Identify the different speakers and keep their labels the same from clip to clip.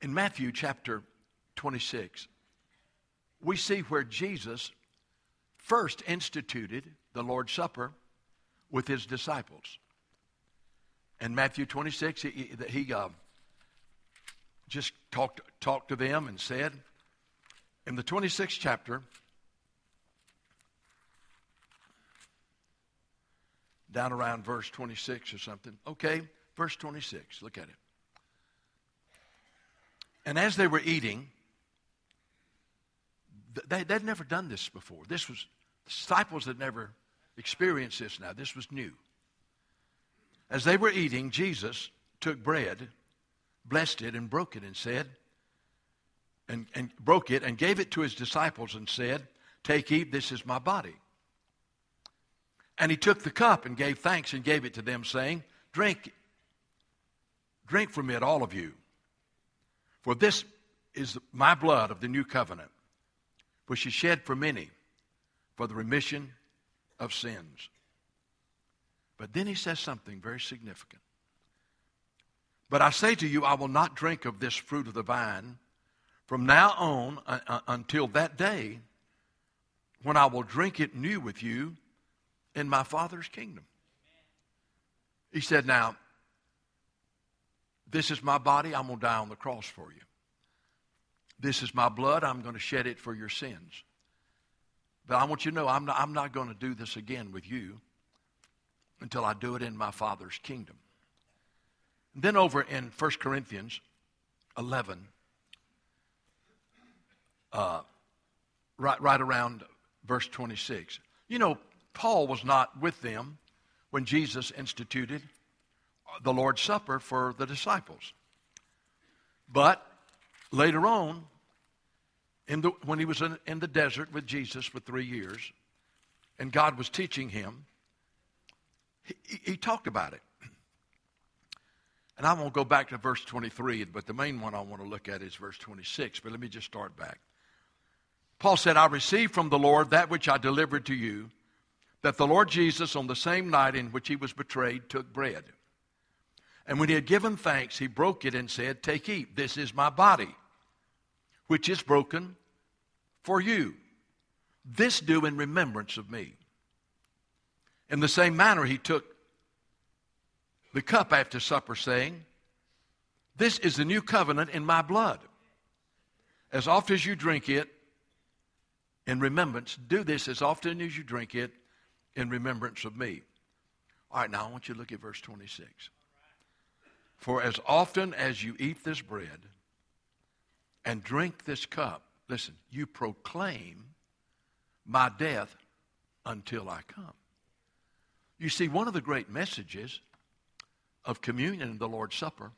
Speaker 1: In Matthew chapter 26, we see where Jesus first instituted the Lord's Supper with his disciples. In Matthew 26, he, he uh, just talked, talked to them and said, in the 26th chapter, down around verse 26 or something. Okay, verse 26, look at it. And as they were eating, they, would never done this before. This was, disciples had never experienced this now. This was new. As they were eating, Jesus took bread, blessed it, and broke it, and said, and, and broke it, and gave it to his disciples, and said, Take, eat, this is my body. And he took the cup and gave thanks and gave it to them, saying, Drink, drink from it, all of you. For this is my blood of the new covenant, which is shed for many for the remission of sins. But then he says something very significant. But I say to you, I will not drink of this fruit of the vine from now on uh, uh, until that day when I will drink it new with you in my Father's kingdom. He said, Now, this is my body. I'm going to die on the cross for you. This is my blood. I'm going to shed it for your sins. But I want you to know I'm not, I'm not going to do this again with you until I do it in my Father's kingdom. And then over in 1 Corinthians 11, uh, right, right around verse 26. You know, Paul was not with them when Jesus instituted the Lord's Supper for the disciples. But later on, the, when he was in, in the desert with Jesus for three years, and God was teaching him, he, he talked about it. And I won't go back to verse 23, but the main one I want to look at is verse 26. But let me just start back. Paul said, I received from the Lord that which I delivered to you that the Lord Jesus, on the same night in which he was betrayed, took bread. And when he had given thanks, he broke it and said, Take, eat, this is my body, which is broken for you. This do in remembrance of me. In the same manner, he took the cup after supper, saying, This is the new covenant in my blood. As oft as you drink it, in remembrance, do this as often as you drink it in remembrance of me. All right, now I want you to look at verse 26. For as often as you eat this bread and drink this cup, listen, you proclaim my death until I come. You see, one of the great messages of communion in the Lord's Supper,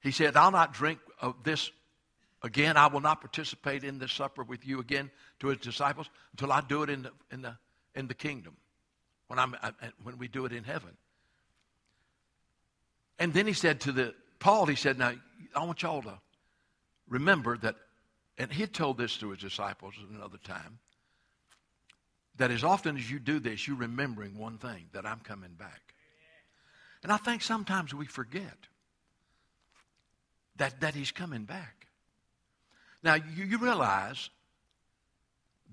Speaker 1: he said, I'll not drink of this again. I will not participate in this supper with you again to his disciples until I do it in the, in the in the kingdom when, I'm, I, when we do it in heaven. And then he said to the Paul, he said, Now, I want y'all to remember that, and he had told this to his disciples at another time, that as often as you do this, you're remembering one thing that I'm coming back. And I think sometimes we forget that, that he's coming back. Now, you, you realize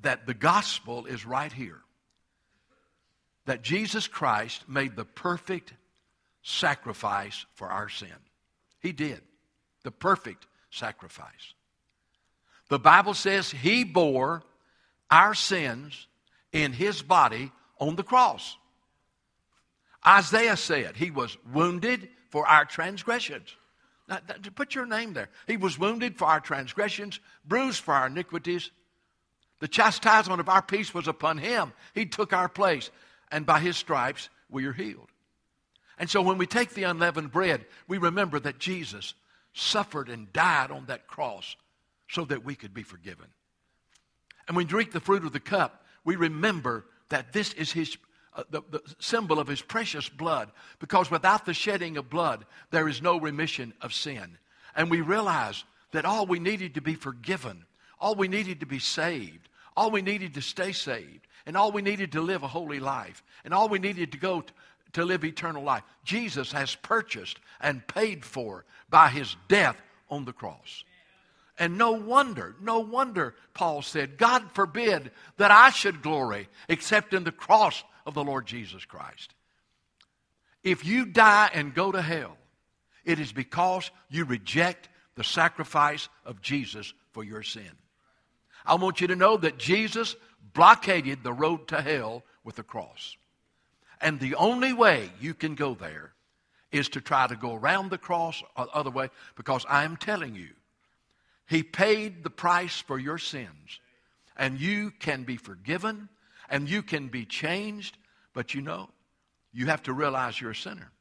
Speaker 1: that the gospel is right here that Jesus Christ made the perfect sacrifice for our sin. He did. The perfect sacrifice. The Bible says he bore our sins in his body on the cross. Isaiah said he was wounded for our transgressions. Now, put your name there. He was wounded for our transgressions, bruised for our iniquities. The chastisement of our peace was upon him. He took our place and by his stripes we are healed. And so when we take the unleavened bread, we remember that Jesus suffered and died on that cross so that we could be forgiven. And when we drink the fruit of the cup, we remember that this is his uh, the, the symbol of his precious blood because without the shedding of blood there is no remission of sin. And we realize that all we needed to be forgiven, all we needed to be saved, all we needed to stay saved and all we needed to live a holy life, and all we needed to go to, live eternal life, Jesus has purchased and paid for by his death on the cross. And no wonder, no wonder, Paul said, God forbid that I should glory except in the cross of the Lord Jesus Christ. If you die and go to hell, it is because you reject the sacrifice of Jesus for your sin. I want you to know that Jesus blockaded the road to hell with the cross. And the only way you can go there is to try to go around the cross or the other way because I'm telling you, He paid the price for your sins. And you can be forgiven and you can be changed. But you know, you have to realize you're a sinner.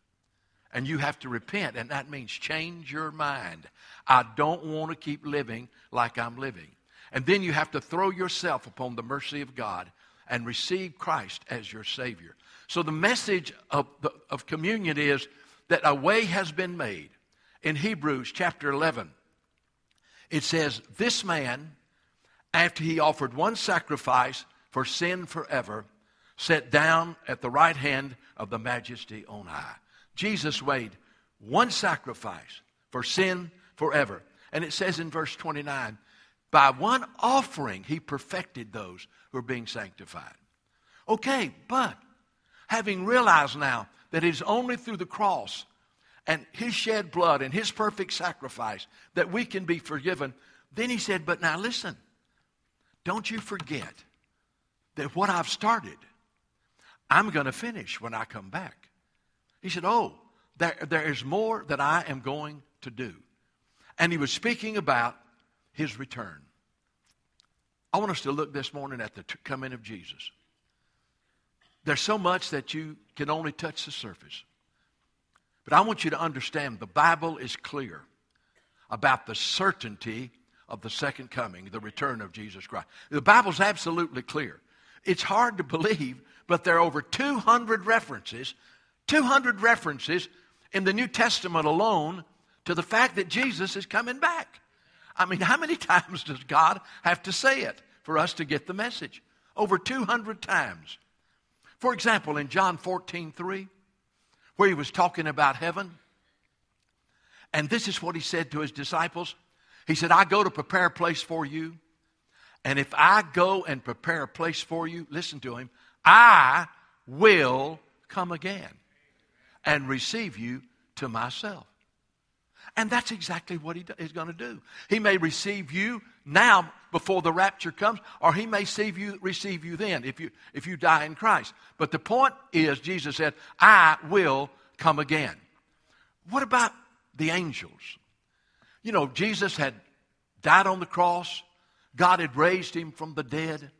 Speaker 1: And you have to repent, and that means change your mind. I don't want to keep living like I'm living. And then you have to throw yourself upon the mercy of God and receive Christ as your Savior. So the message of, the, of communion is that a way has been made. In Hebrews chapter 11, it says, This man, after he offered one sacrifice for sin forever, sat down at the right hand of the majesty on high. Jesus weighed one sacrifice for sin forever. And it says in verse 29 by one offering, he perfected those who are being sanctified. Okay, but having realized now that it is only through the cross and his shed blood and his perfect sacrifice that we can be forgiven, then he said, But now listen, don't you forget that what I've started, I'm going to finish when I come back. He said, Oh, there, there is more that I am going to do. And he was speaking about his return. I want us to look this morning at the t- coming of Jesus. There's so much that you can only touch the surface. But I want you to understand the Bible is clear about the certainty of the second coming, the return of Jesus Christ. The Bible's absolutely clear. It's hard to believe, but there are over 200 references, 200 references in the New Testament alone to the fact that Jesus is coming back. I mean, how many times does God have to say it for us to get the message? Over 200 times. For example, in John 14, 3, where he was talking about heaven, and this is what he said to his disciples. He said, I go to prepare a place for you. And if I go and prepare a place for you, listen to him, I will come again and receive you to myself. And that's exactly what he is going to do. He may receive you now before the rapture comes, or he may receive you, receive you then if you, if you die in Christ. But the point is, Jesus said, I will come again. What about the angels? You know, Jesus had died on the cross, God had raised him from the dead.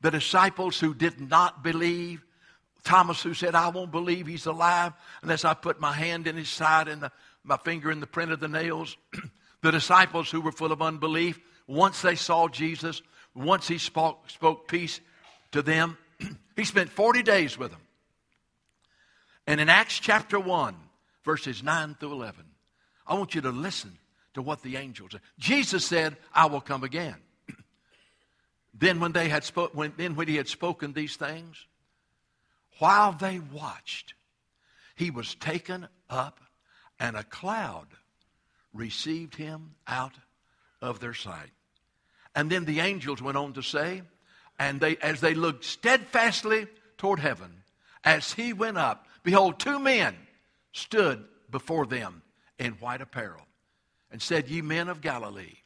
Speaker 1: The disciples who did not believe, Thomas who said, I won't believe he's alive unless I put my hand in his side and the my finger in the print of the nails. the disciples who were full of unbelief, once they saw Jesus, once he spoke, spoke peace to them, he spent 40 days with them. And in Acts chapter 1, verses 9 through 11, I want you to listen to what the angels said. Jesus said, I will come again. then when they had spoke, when, then when he had spoken these things, while they watched, he was taken up and a cloud received him out of their sight. And then the angels went on to say, and they, as they looked steadfastly toward heaven, as he went up, behold, two men stood before them in white apparel and said, Ye men of Galilee,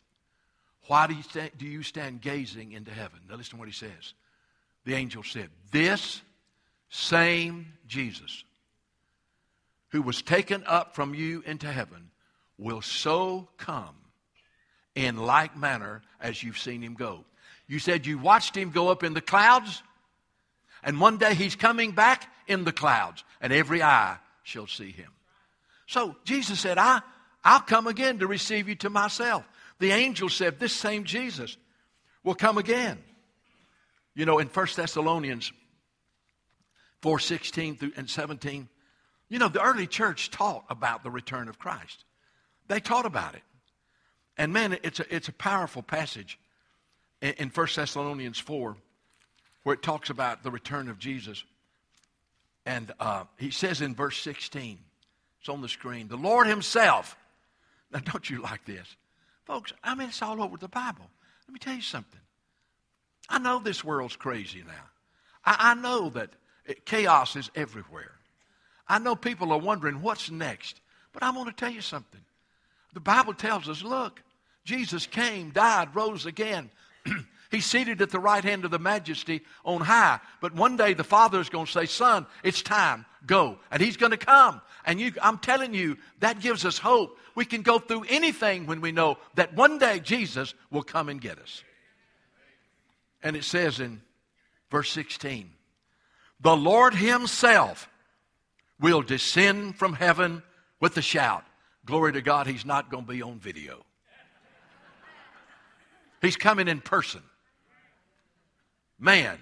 Speaker 1: why do you, stand, do you stand gazing into heaven? Now listen to what he says. The angel said, This same Jesus who was taken up from you into heaven will so come in like manner as you've seen him go. You said you watched him go up in the clouds, and one day he's coming back in the clouds, and every eye shall see him. So Jesus said, I, I'll come again to receive you to myself. The angel said, This same Jesus will come again. You know, in 1 Thessalonians 4 16 through and 17, you know, the early church taught about the return of Christ. They taught about it. And man, it's a, it's a powerful passage in, in 1 Thessalonians 4 where it talks about the return of Jesus. And uh, he says in verse 16, it's on the screen, the Lord himself. Now, don't you like this? Folks, I mean, it's all over the Bible. Let me tell you something. I know this world's crazy now. I, I know that chaos is everywhere. I know people are wondering what's next. But I want to tell you something. The Bible tells us look, Jesus came, died, rose again. He's seated at the right hand of the majesty on high. But one day the Father is going to say, Son, it's time. Go. And He's going to come. And you, I'm telling you, that gives us hope. We can go through anything when we know that one day Jesus will come and get us. And it says in verse 16, The Lord Himself will descend from heaven with a shout. Glory to God, He's not going to be on video. He's coming in person. Man,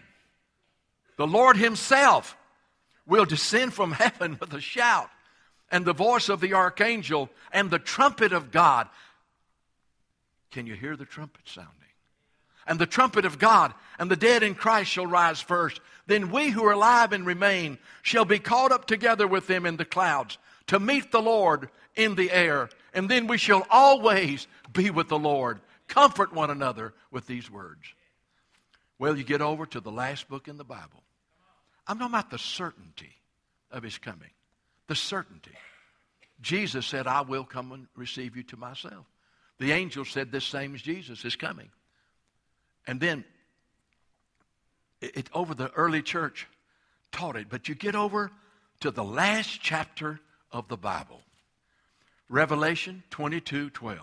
Speaker 1: the Lord Himself will descend from heaven with a shout and the voice of the archangel and the trumpet of God. Can you hear the trumpet sounding? And the trumpet of God, and the dead in Christ shall rise first. Then we who are alive and remain shall be caught up together with them in the clouds to meet the Lord in the air. And then we shall always be with the Lord. Comfort one another with these words. Well, you get over to the last book in the Bible. I'm talking about the certainty of his coming. The certainty. Jesus said, I will come and receive you to myself. The angel said, This same Jesus is coming. And then it, it, over the early church taught it, but you get over to the last chapter of the Bible. Revelation 22 12.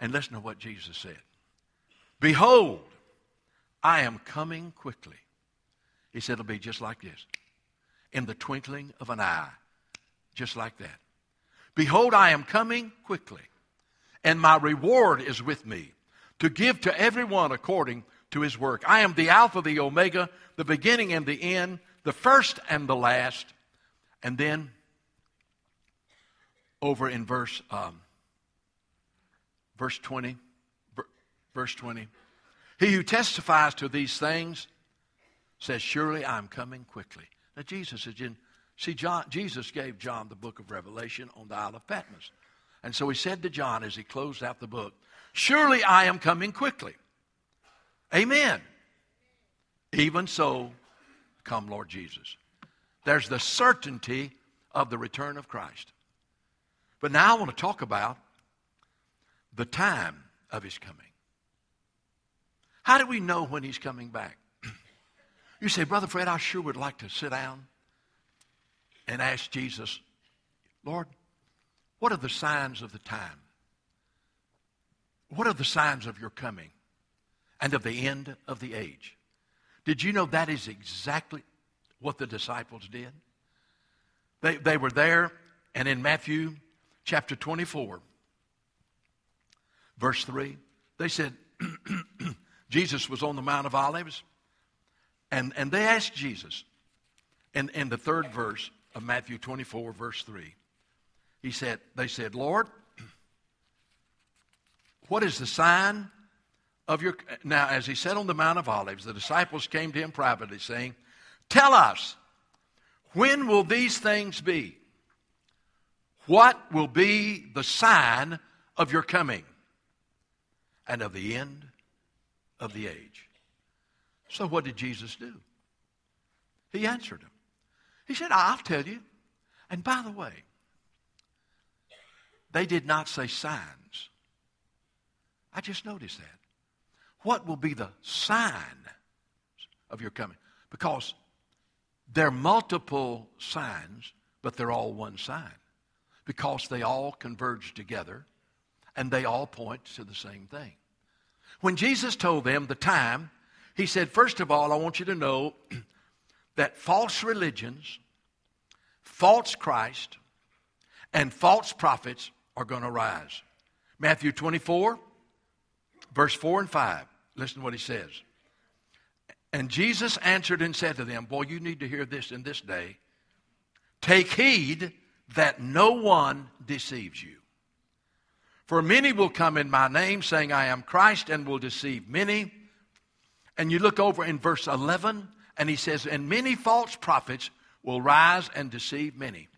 Speaker 1: And listen to what Jesus said Behold, I am coming quickly. He said it'll be just like this in the twinkling of an eye, just like that. Behold, I am coming quickly, and my reward is with me to give to everyone according to his work. I am the Alpha, the Omega, the beginning and the end, the first and the last. And then over in verse um, verse 20 verse 20 he who testifies to these things says surely i'm coming quickly now jesus is in see john jesus gave john the book of revelation on the isle of patmos and so he said to john as he closed out the book surely i am coming quickly amen even so come lord jesus there's the certainty of the return of christ but now I want to talk about the time of his coming. How do we know when he's coming back? You say, Brother Fred, I sure would like to sit down and ask Jesus, Lord, what are the signs of the time? What are the signs of your coming and of the end of the age? Did you know that is exactly what the disciples did? They, they were there, and in Matthew chapter 24, verse 3. They said, Jesus was on the Mount of Olives, and, and they asked Jesus, in, in the third verse of Matthew 24, verse 3, he said, they said, Lord, what is the sign of your. Now, as he sat on the Mount of Olives, the disciples came to him privately, saying, Tell us, when will these things be? What will be the sign of your coming and of the end of the age? So, what did Jesus do? He answered them. He said, I'll tell you. And by the way, they did not say signs. I just noticed that. What will be the sign of your coming? Because there are multiple signs, but they're all one sign because they all converge together and they all point to the same thing. When Jesus told them the time, he said, First of all, I want you to know that false religions, false Christ, and false prophets are going to rise. Matthew 24, verse 4 and 5. Listen to what he says. And Jesus answered and said to them, Boy, you need to hear this in this day. Take heed that no one deceives you. For many will come in my name, saying, I am Christ, and will deceive many. And you look over in verse 11, and he says, And many false prophets will rise and deceive many.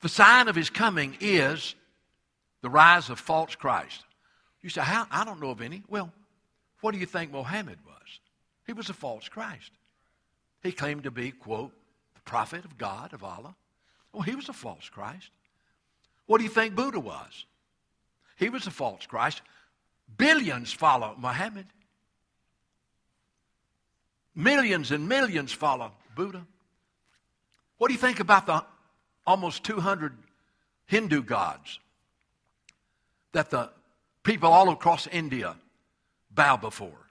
Speaker 1: The sign of his coming is the rise of false Christ. You say, How? I don't know of any. Well, what do you think Mohammed was? He was a false Christ. He claimed to be, quote, the prophet of God, of Allah. Well, he was a false Christ. What do you think Buddha was? He was a false Christ. Billions follow Muhammad. Millions and millions follow Buddha. What do you think about the almost 200 Hindu gods that the people all across India bow before?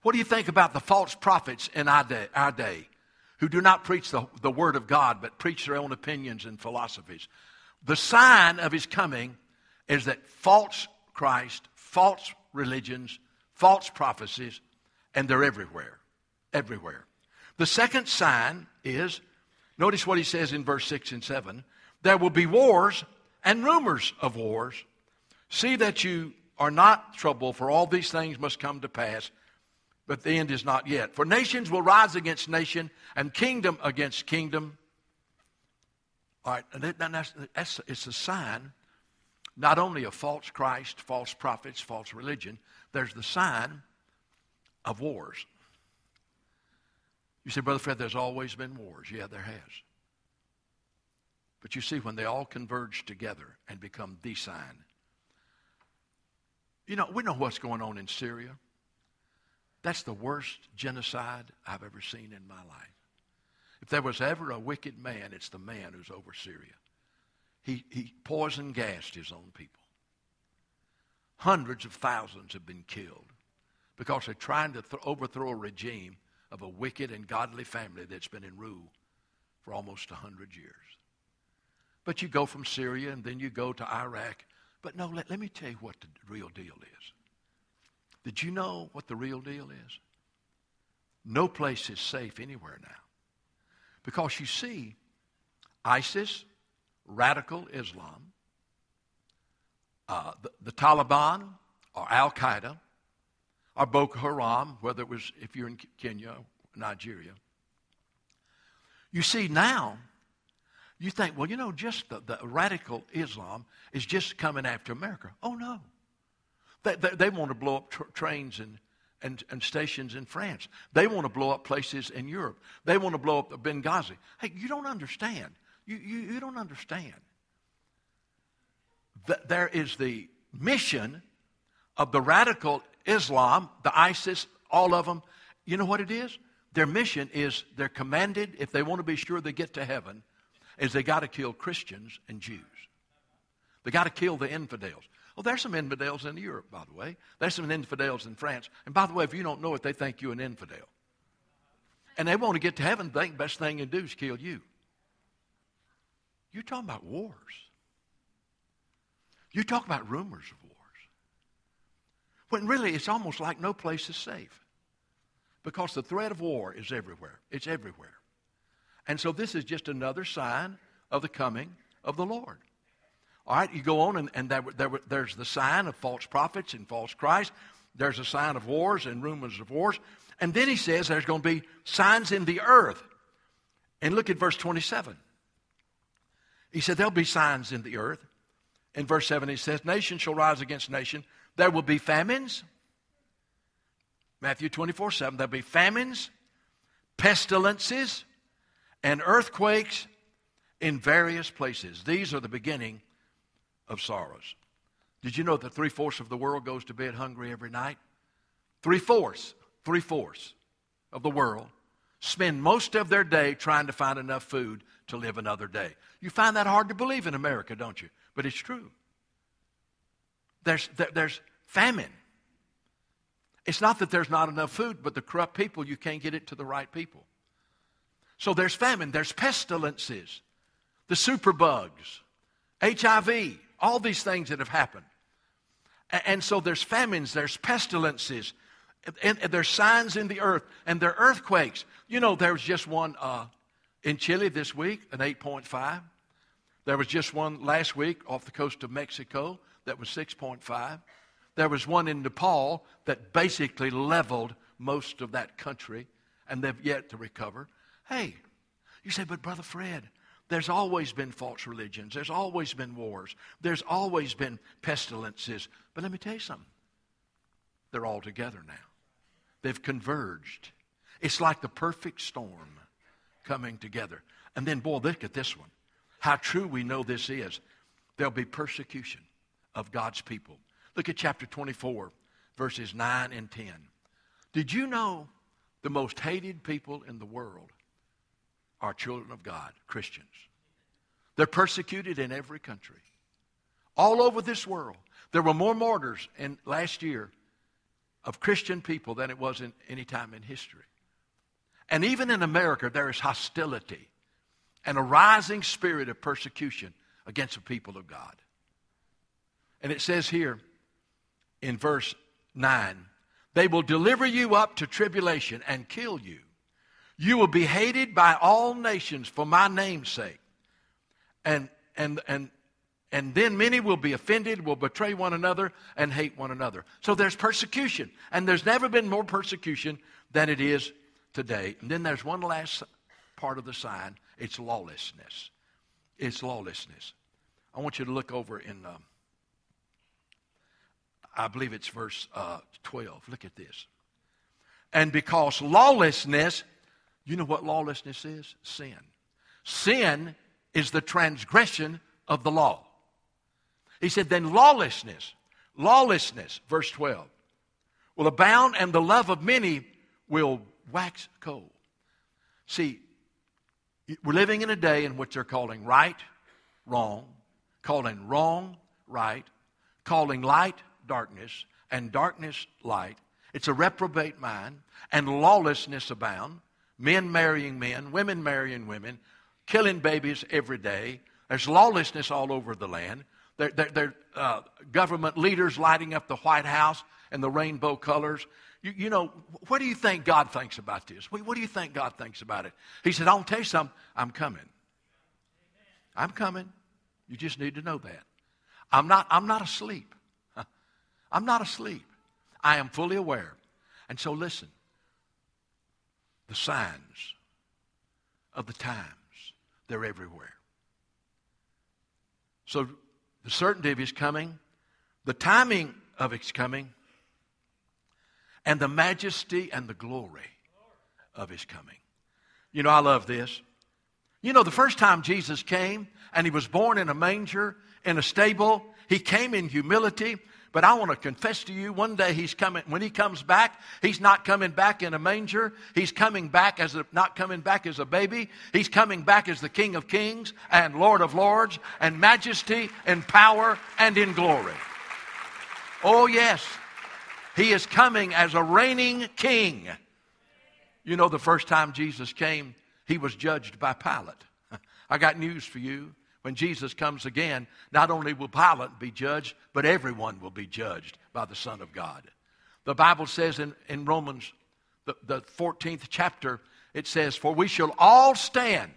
Speaker 1: What do you think about the false prophets in our day, our day who do not preach the, the Word of God but preach their own opinions and philosophies? The sign of his coming is that false Christ, false religions, false prophecies, and they're everywhere. Everywhere. The second sign is notice what he says in verse 6 and 7 there will be wars and rumors of wars. See that you are not troubled, for all these things must come to pass, but the end is not yet. For nations will rise against nation, and kingdom against kingdom. All right, and that's, that's, it's a sign not only of false Christ, false prophets, false religion, there's the sign of wars. You say, Brother Fred, there's always been wars. Yeah, there has. But you see, when they all converge together and become the sign, you know, we know what's going on in Syria. That's the worst genocide I've ever seen in my life. If there was ever a wicked man, it's the man who's over Syria. He, he poison gassed his own people. Hundreds of thousands have been killed because they're trying to th- overthrow a regime of a wicked and godly family that's been in rule for almost 100 years. But you go from Syria and then you go to Iraq. But no, let, let me tell you what the real deal is. Did you know what the real deal is? No place is safe anywhere now. Because you see, ISIS, radical Islam, uh, the, the, Taliban, or Al Qaeda, or Boko Haram, whether it was if you're in Kenya, Nigeria. You see, now, you think, well, you know, just the, the radical Islam is just coming after America. Oh, no. They, they, they want to blow up trains and and, and stations in France. They want to blow up places in Europe. They want to blow up Benghazi. Hey, you don't understand. You, you, you don't understand. That there is the mission of the radical Islam, the ISIS, all of them. You know what it is? Their mission is they're commanded, if they want to be sure they get to heaven, is they got to kill Christians and Jews. They got to kill the infidels. Well, there's some infidels in Europe, by the way. There's some infidels in France. And by the way, if you don't know it, they think you're an infidel. And they want to get to heaven, think the best thing to do is kill you. You're talking about wars. You talk about rumors of wars. When really it's almost like no place is safe. Because the threat of war is everywhere. It's everywhere. And so this is just another sign of the coming of the Lord. All right, you go on, and, and there, there, there's the sign of false prophets and false Christ. There's a sign of wars and rumors of wars. And then he says there's going to be signs in the earth. And look at verse 27. He said there'll be signs in the earth. In verse 7, he says, Nation shall rise against nation. There will be famines. Matthew 24, 7. There'll be famines, pestilences, and earthquakes in various places. These are the beginning of sorrows. Did you know that three fourths of the world goes to bed hungry every night? Three fourths, three fourths of the world spend most of their day trying to find enough food to live another day. You find that hard to believe in America, don't you? But it's true. There's, there, there's famine. It's not that there's not enough food, but the corrupt people, you can't get it to the right people. So there's famine, there's pestilences, the superbugs, HIV, all these things that have happened. And so there's famines, there's pestilences, and there's signs in the earth, and there are earthquakes. You know, there was just one uh, in Chile this week, an 8.5. There was just one last week off the coast of Mexico that was 6.5. There was one in Nepal that basically leveled most of that country, and they've yet to recover. Hey, you say, but Brother Fred, There's always been false religions. There's always been wars. There's always been pestilences. But let me tell you something. They're all together now. They've converged. It's like the perfect storm coming together. And then, boy, look at this one. How true we know this is. There'll be persecution of God's people. Look at chapter 24, verses 9 and 10. Did you know the most hated people in the world are children of God, Christians? They're persecuted in every country. All over this world. There were more martyrs in last year of Christian people than it was in any time in history. And even in America, there is hostility and a rising spirit of persecution against the people of God. And it says here in verse 9 they will deliver you up to tribulation and kill you. You will be hated by all nations for my name's sake. And, and, and, and then many will be offended, will betray one another, and hate one another. So there's persecution. And there's never been more persecution than it is today. And then there's one last part of the sign it's lawlessness. It's lawlessness. I want you to look over in, um, I believe it's verse uh, 12. Look at this. And because lawlessness, you know what lawlessness is? Sin. Sin is the transgression of the law. He said, then lawlessness, lawlessness, verse 12, will abound and the love of many will wax cold. See, we're living in a day in which they're calling right, wrong, calling wrong, right, calling light, darkness, and darkness, light. It's a reprobate mind, and lawlessness abound. Men marrying men, women marrying women, killing babies every day. There's lawlessness all over the land. There uh, government leaders lighting up the White House and the rainbow colors. You, you, know, what do you think God thinks about this? What, what do you think God thinks about it? He said, I'll tell you something. I'm coming. I'm coming. You just need to know that. I'm not, I'm not asleep. I'm not asleep. I am fully aware. And so listen. The signs of the times, they're everywhere. So the certainty of his coming, the timing of his coming, and the majesty and the glory of his coming. You know, I love this. You know, the first time Jesus came and he was born in a manger, in a stable, he came in humility. But I want to confess to you, one day he's coming, when he comes back, he's not coming back in a manger. He's coming back as a, not coming back as a baby. He's coming back as the King of Kings and Lord of Lords and majesty and power and in glory. Oh, yes. He is coming as a reigning king. You know, the first time Jesus came, he was judged by Pilate. I got news for you. When Jesus comes again, not only will Pilate be judged, but everyone will be judged by the Son of God. The Bible says in, in Romans, the, the 14th chapter, it says, For we shall all stand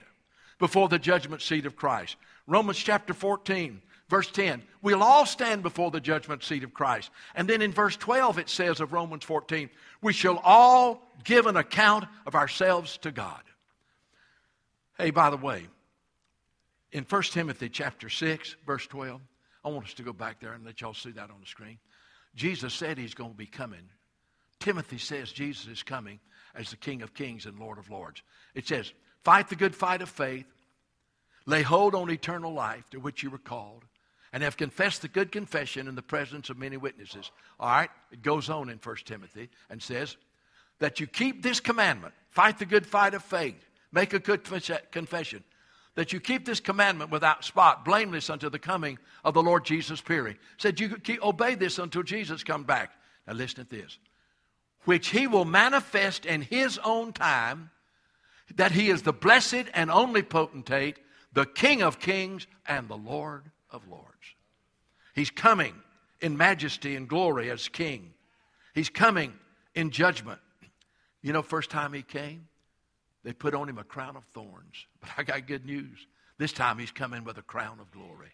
Speaker 1: before the judgment seat of Christ. Romans chapter 14, Verse 10, we'll all stand before the judgment seat of Christ. And then in verse 12, it says of Romans 14, we shall all give an account of ourselves to God. Hey, by the way, in 1 Timothy chapter 6, verse 12, I want us to go back there and let y'all see that on the screen. Jesus said he's going to be coming. Timothy says Jesus is coming as the King of kings and Lord of lords. It says, fight the good fight of faith, lay hold on eternal life to which you were called and have confessed the good confession in the presence of many witnesses. All right, it goes on in 1 Timothy and says that you keep this commandment, fight the good fight of faith, make a good confession, that you keep this commandment without spot, blameless unto the coming of the Lord Jesus, period. Said you keep, obey this until Jesus come back. Now listen to this. Which he will manifest in his own time, that he is the blessed and only potentate, the King of kings and the Lord of lords. He's coming in majesty and glory as king. He's coming in judgment. You know, first time he came, they put on him a crown of thorns. But I got good news. This time he's coming with a crown of glory.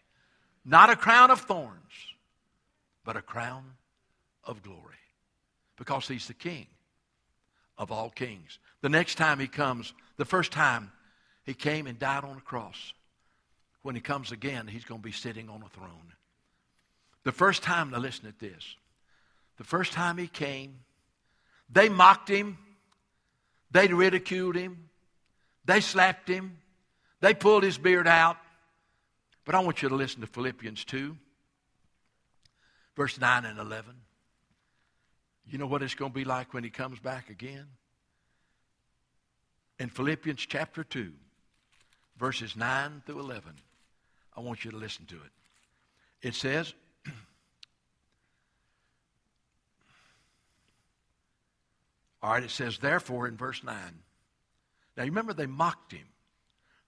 Speaker 1: Not a crown of thorns, but a crown of glory. Because he's the king of all kings. The next time he comes, the first time he came and died on a cross. when he comes again, he's going to be sitting on a throne. The first time, now listen at this. The first time he came, they mocked him, they ridiculed him, they slapped him, they pulled his beard out. But I want you to listen to Philippians 2, verse 9 and 11. You know what it's going to be like when he comes back again? In Philippians chapter 2, verses 9 through 11, I want you to listen to it. It says, All right, it says, therefore, in verse 9. Now, you remember, they mocked him,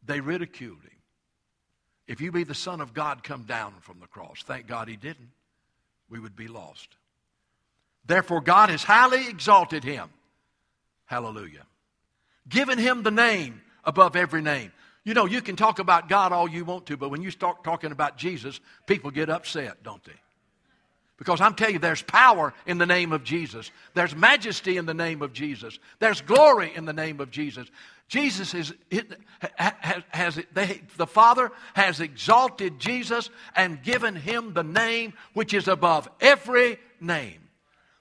Speaker 1: they ridiculed him. If you be the Son of God, come down from the cross. Thank God he didn't. We would be lost. Therefore, God has highly exalted him. Hallelujah. Given him the name above every name. You know, you can talk about God all you want to, but when you start talking about Jesus, people get upset, don't they? Because I'm telling you, there's power in the name of Jesus. There's majesty in the name of Jesus. There's glory in the name of Jesus. Jesus is, has, has they, the Father has exalted Jesus and given him the name which is above every name.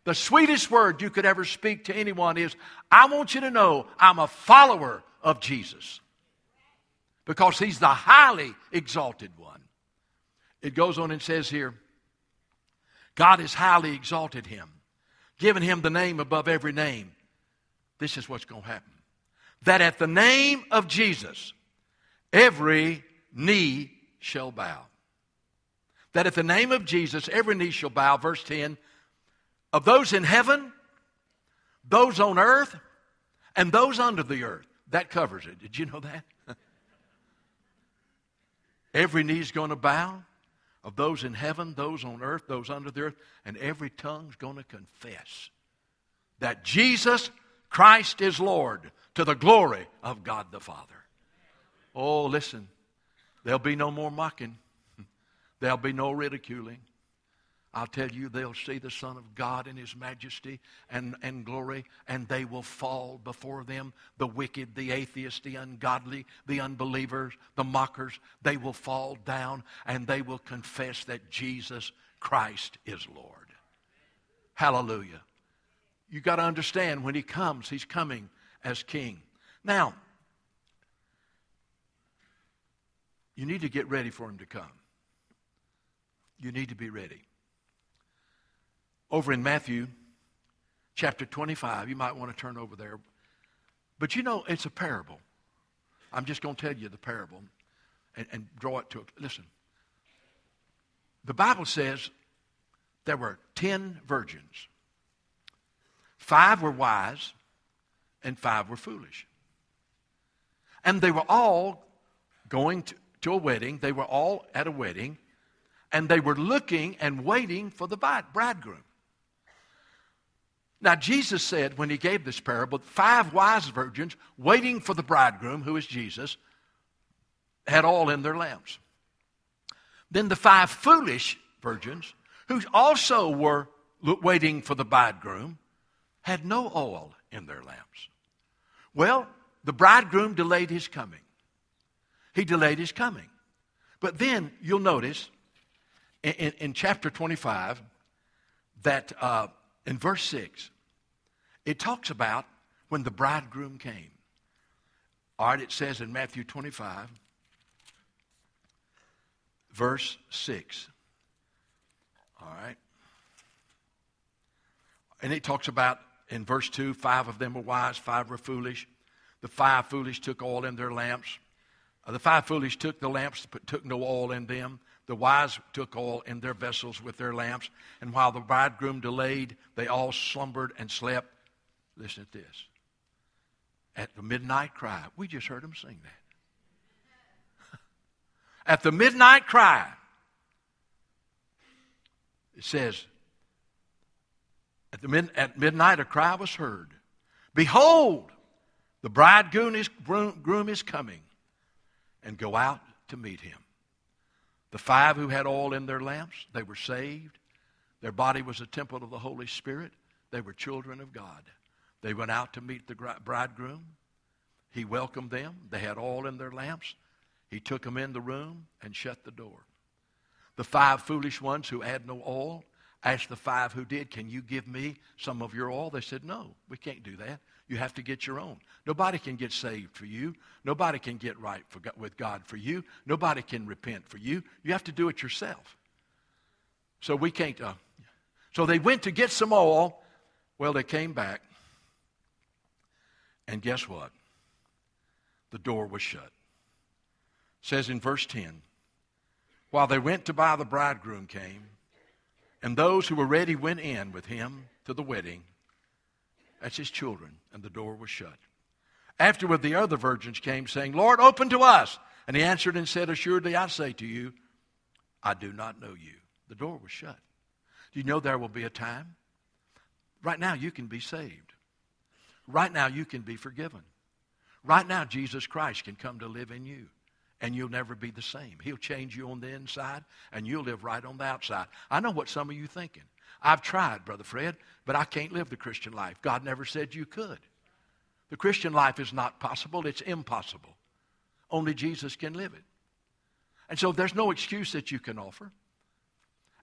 Speaker 1: The sweetest word you could ever speak to anyone is, I want you to know I'm a follower of Jesus. Because he's the highly exalted one. It goes on and says here, God has highly exalted him, given him the name above every name. This is what's going to happen. That at the name of Jesus, every knee shall bow. That at the name of Jesus, every knee shall bow. Verse 10 of those in heaven, those on earth, and those under the earth. That covers it. Did you know that? every knee's going to bow of those in heaven, those on earth, those under the earth, and every tongue's going to confess that Jesus Christ is Lord to the glory of God the Father. Oh, listen, there'll be no more mocking, there'll be no ridiculing. I'll tell you, they'll see the Son of God in His majesty and, and glory, and they will fall before them. The wicked, the atheists, the ungodly, the unbelievers, the mockers, they will fall down and they will confess that Jesus Christ is Lord. Hallelujah. You got to understand when He comes, He's coming as King. Now, you need to get ready for Him to come. You need to be ready over in Matthew chapter 25. You might want to turn over there. But you know, it's a parable. I'm just going to tell you the parable and, and draw it to it. Listen. The Bible says there were 10 virgins. Five were wise and five were foolish. And they were all going to, to a wedding. They were all at a wedding. And they were looking and waiting for the bridegroom. Now, Jesus said when he gave this parable, five wise virgins waiting for the bridegroom, who is Jesus, had all in their lamps. Then the five foolish virgins, who also were waiting for the bridegroom, had no oil in their lamps. Well, the bridegroom delayed his coming. He delayed his coming. But then you'll notice in, in, in chapter 25 that uh, in verse 6, it talks about when the bridegroom came. All right, it says in Matthew 25, verse 6. All right. And it talks about in verse 2 five of them were wise, five were foolish. The five foolish took oil in their lamps. Uh, the five foolish took the lamps, but took no oil in them. The wise took oil in their vessels with their lamps, and while the bridegroom delayed, they all slumbered and slept. Listen at this. At the midnight cry, we just heard them sing that. at the midnight cry, it says, at, the mid, at midnight a cry was heard. Behold, the bridegroom is, groom is coming, and go out to meet him. The five who had oil in their lamps, they were saved. Their body was a temple of the Holy Spirit. They were children of God. They went out to meet the bridegroom. He welcomed them. They had oil in their lamps. He took them in the room and shut the door. The five foolish ones who had no oil asked the five who did, Can you give me some of your oil? They said, No, we can't do that. You have to get your own. Nobody can get saved for you. Nobody can get right for, with God for you. Nobody can repent for you. You have to do it yourself. So we can't. Uh, so they went to get some oil. Well, they came back. And guess what? The door was shut. It says in verse 10 While they went to buy, the bridegroom came, and those who were ready went in with him to the wedding. That's his children, and the door was shut. Afterward, the other virgins came, saying, Lord, open to us. And he answered and said, Assuredly, I say to you, I do not know you. The door was shut. Do you know there will be a time? Right now, you can be saved. Right now, you can be forgiven. Right now, Jesus Christ can come to live in you, and you'll never be the same. He'll change you on the inside, and you'll live right on the outside. I know what some of you thinking. I've tried, Brother Fred, but I can't live the Christian life. God never said you could. The Christian life is not possible, it's impossible. Only Jesus can live it. And so there's no excuse that you can offer.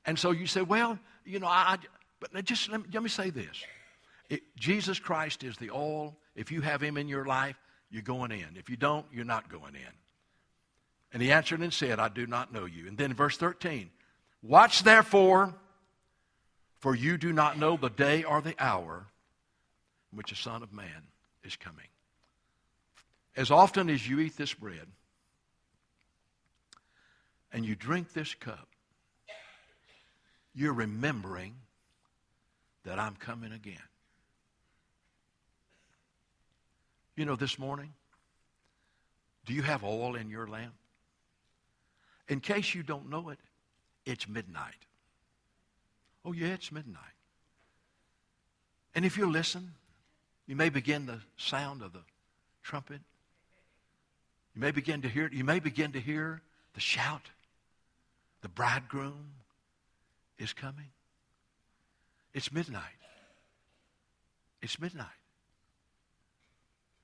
Speaker 1: And so you say, well, you know, I, but just let me, let me say this. It, Jesus Christ is the all. If you have him in your life, you're going in. If you don't, you're not going in. And he answered and said, I do not know you. And then verse 13, watch therefore for you do not know the day or the hour in which the Son of Man is coming. As often as you eat this bread and you drink this cup, you're remembering that I'm coming again. You know, this morning, do you have oil in your lamp? In case you don't know it, it's midnight. Oh, yeah, it's midnight. And if you listen, you may begin the sound of the trumpet. You may begin to hear You may begin to hear the shout. The bridegroom is coming. It's midnight. It's midnight.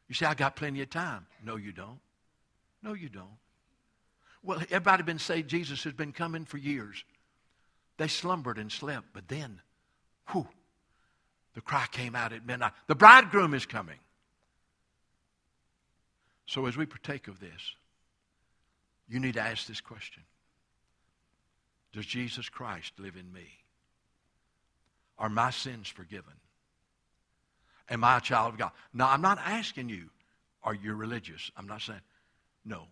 Speaker 1: You say, I got plenty of time. No, you don't. No, you don't. Well, everybody been saying Jesus has been coming for years. They slumbered and slept, but then, whew, the cry came out at midnight. The bridegroom is coming. So as we partake of this, you need to ask this question. Does Jesus Christ live in me? Are my sins forgiven? Am I a child of God? Now, I'm not asking you, are you religious? I'm not saying, no.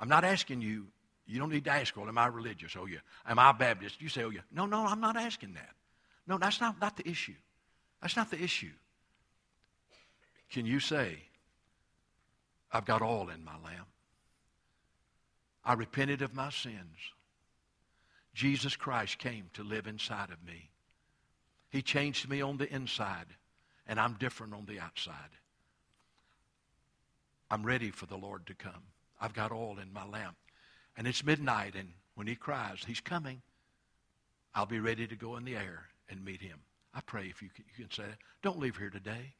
Speaker 1: I'm not asking you, you don't need to ask, well, am I religious? Oh, yeah. Am I Baptist? You say, oh, yeah. No, no, I'm not asking that. No, that's not, not the issue. That's not the issue. Can you say, I've got all in my lamp? I repented of my sins. Jesus Christ came to live inside of me. He changed me on the inside, and I'm different on the outside. I'm ready for the Lord to come. I've got all in my lamp and it's midnight, and when he cries, he's coming, I'll be ready to go in the air and meet him. I pray if you can, you can say that. Don't leave here today.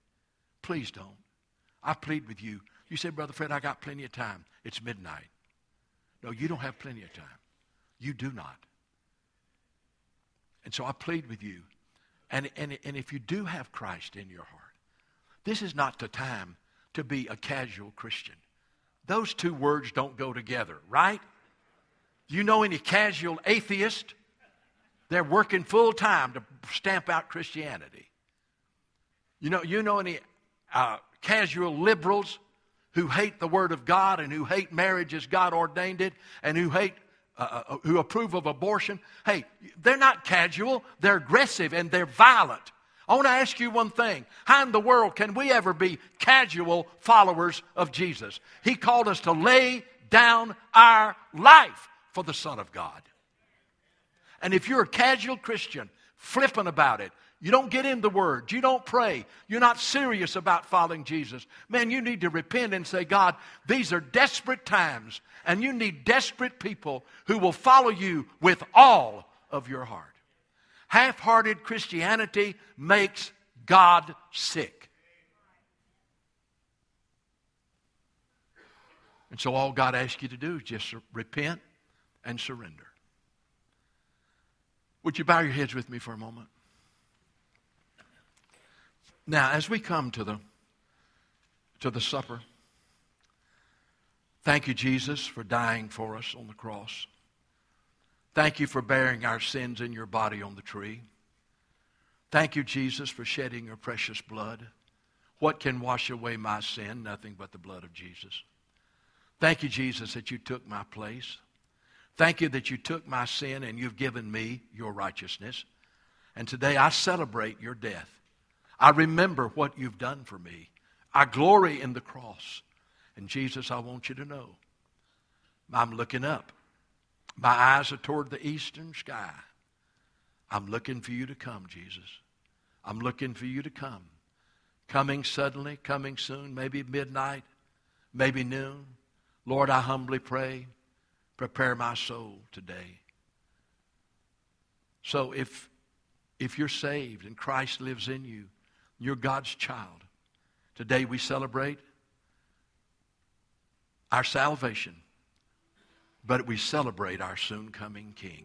Speaker 1: Please don't. I plead with you. You say, Brother Fred, I got plenty of time. It's midnight. No, you don't have plenty of time. You do not. And so I plead with you. And, and, and if you do have Christ in your heart, this is not the time to be a casual Christian. Those two words don't go together, right? You know any casual atheist? They're working full time to stamp out Christianity. You know, you know any uh, casual liberals who hate the Word of God and who hate marriage as God ordained it and who hate uh, uh, uh, who approve of abortion, hey, they're not casual, they're aggressive and they're violent. I want to ask you one thing. How in the world can we ever be casual followers of Jesus? He called us to lay down our life for the Son of God. And if you're a casual Christian, flippant about it, you don't get in the Word, you don't pray, you're not serious about following Jesus, man, you need to repent and say, God, these are desperate times, and you need desperate people who will follow you with all of your heart. Half hearted Christianity makes God sick. And so all God asks you to do is just repent and surrender. Would you bow your heads with me for a moment? Now, as we come to the to the supper, thank you, Jesus, for dying for us on the cross. Thank you for bearing our sins in your body on the tree. Thank you, Jesus, for shedding your precious blood. What can wash away my sin? Nothing but the blood of Jesus. Thank you, Jesus, that you took my place. Thank you that you took my sin and you've given me your righteousness. And today I celebrate your death. I remember what you've done for me. I glory in the cross. And Jesus, I want you to know I'm looking up. My eyes are toward the eastern sky. I'm looking for you to come, Jesus. I'm looking for you to come. Coming suddenly, coming soon, maybe midnight, maybe noon. Lord, I humbly pray, prepare my soul today. So if, if you're saved and Christ lives in you, you're God's child. Today we celebrate our salvation, but we celebrate our soon coming King.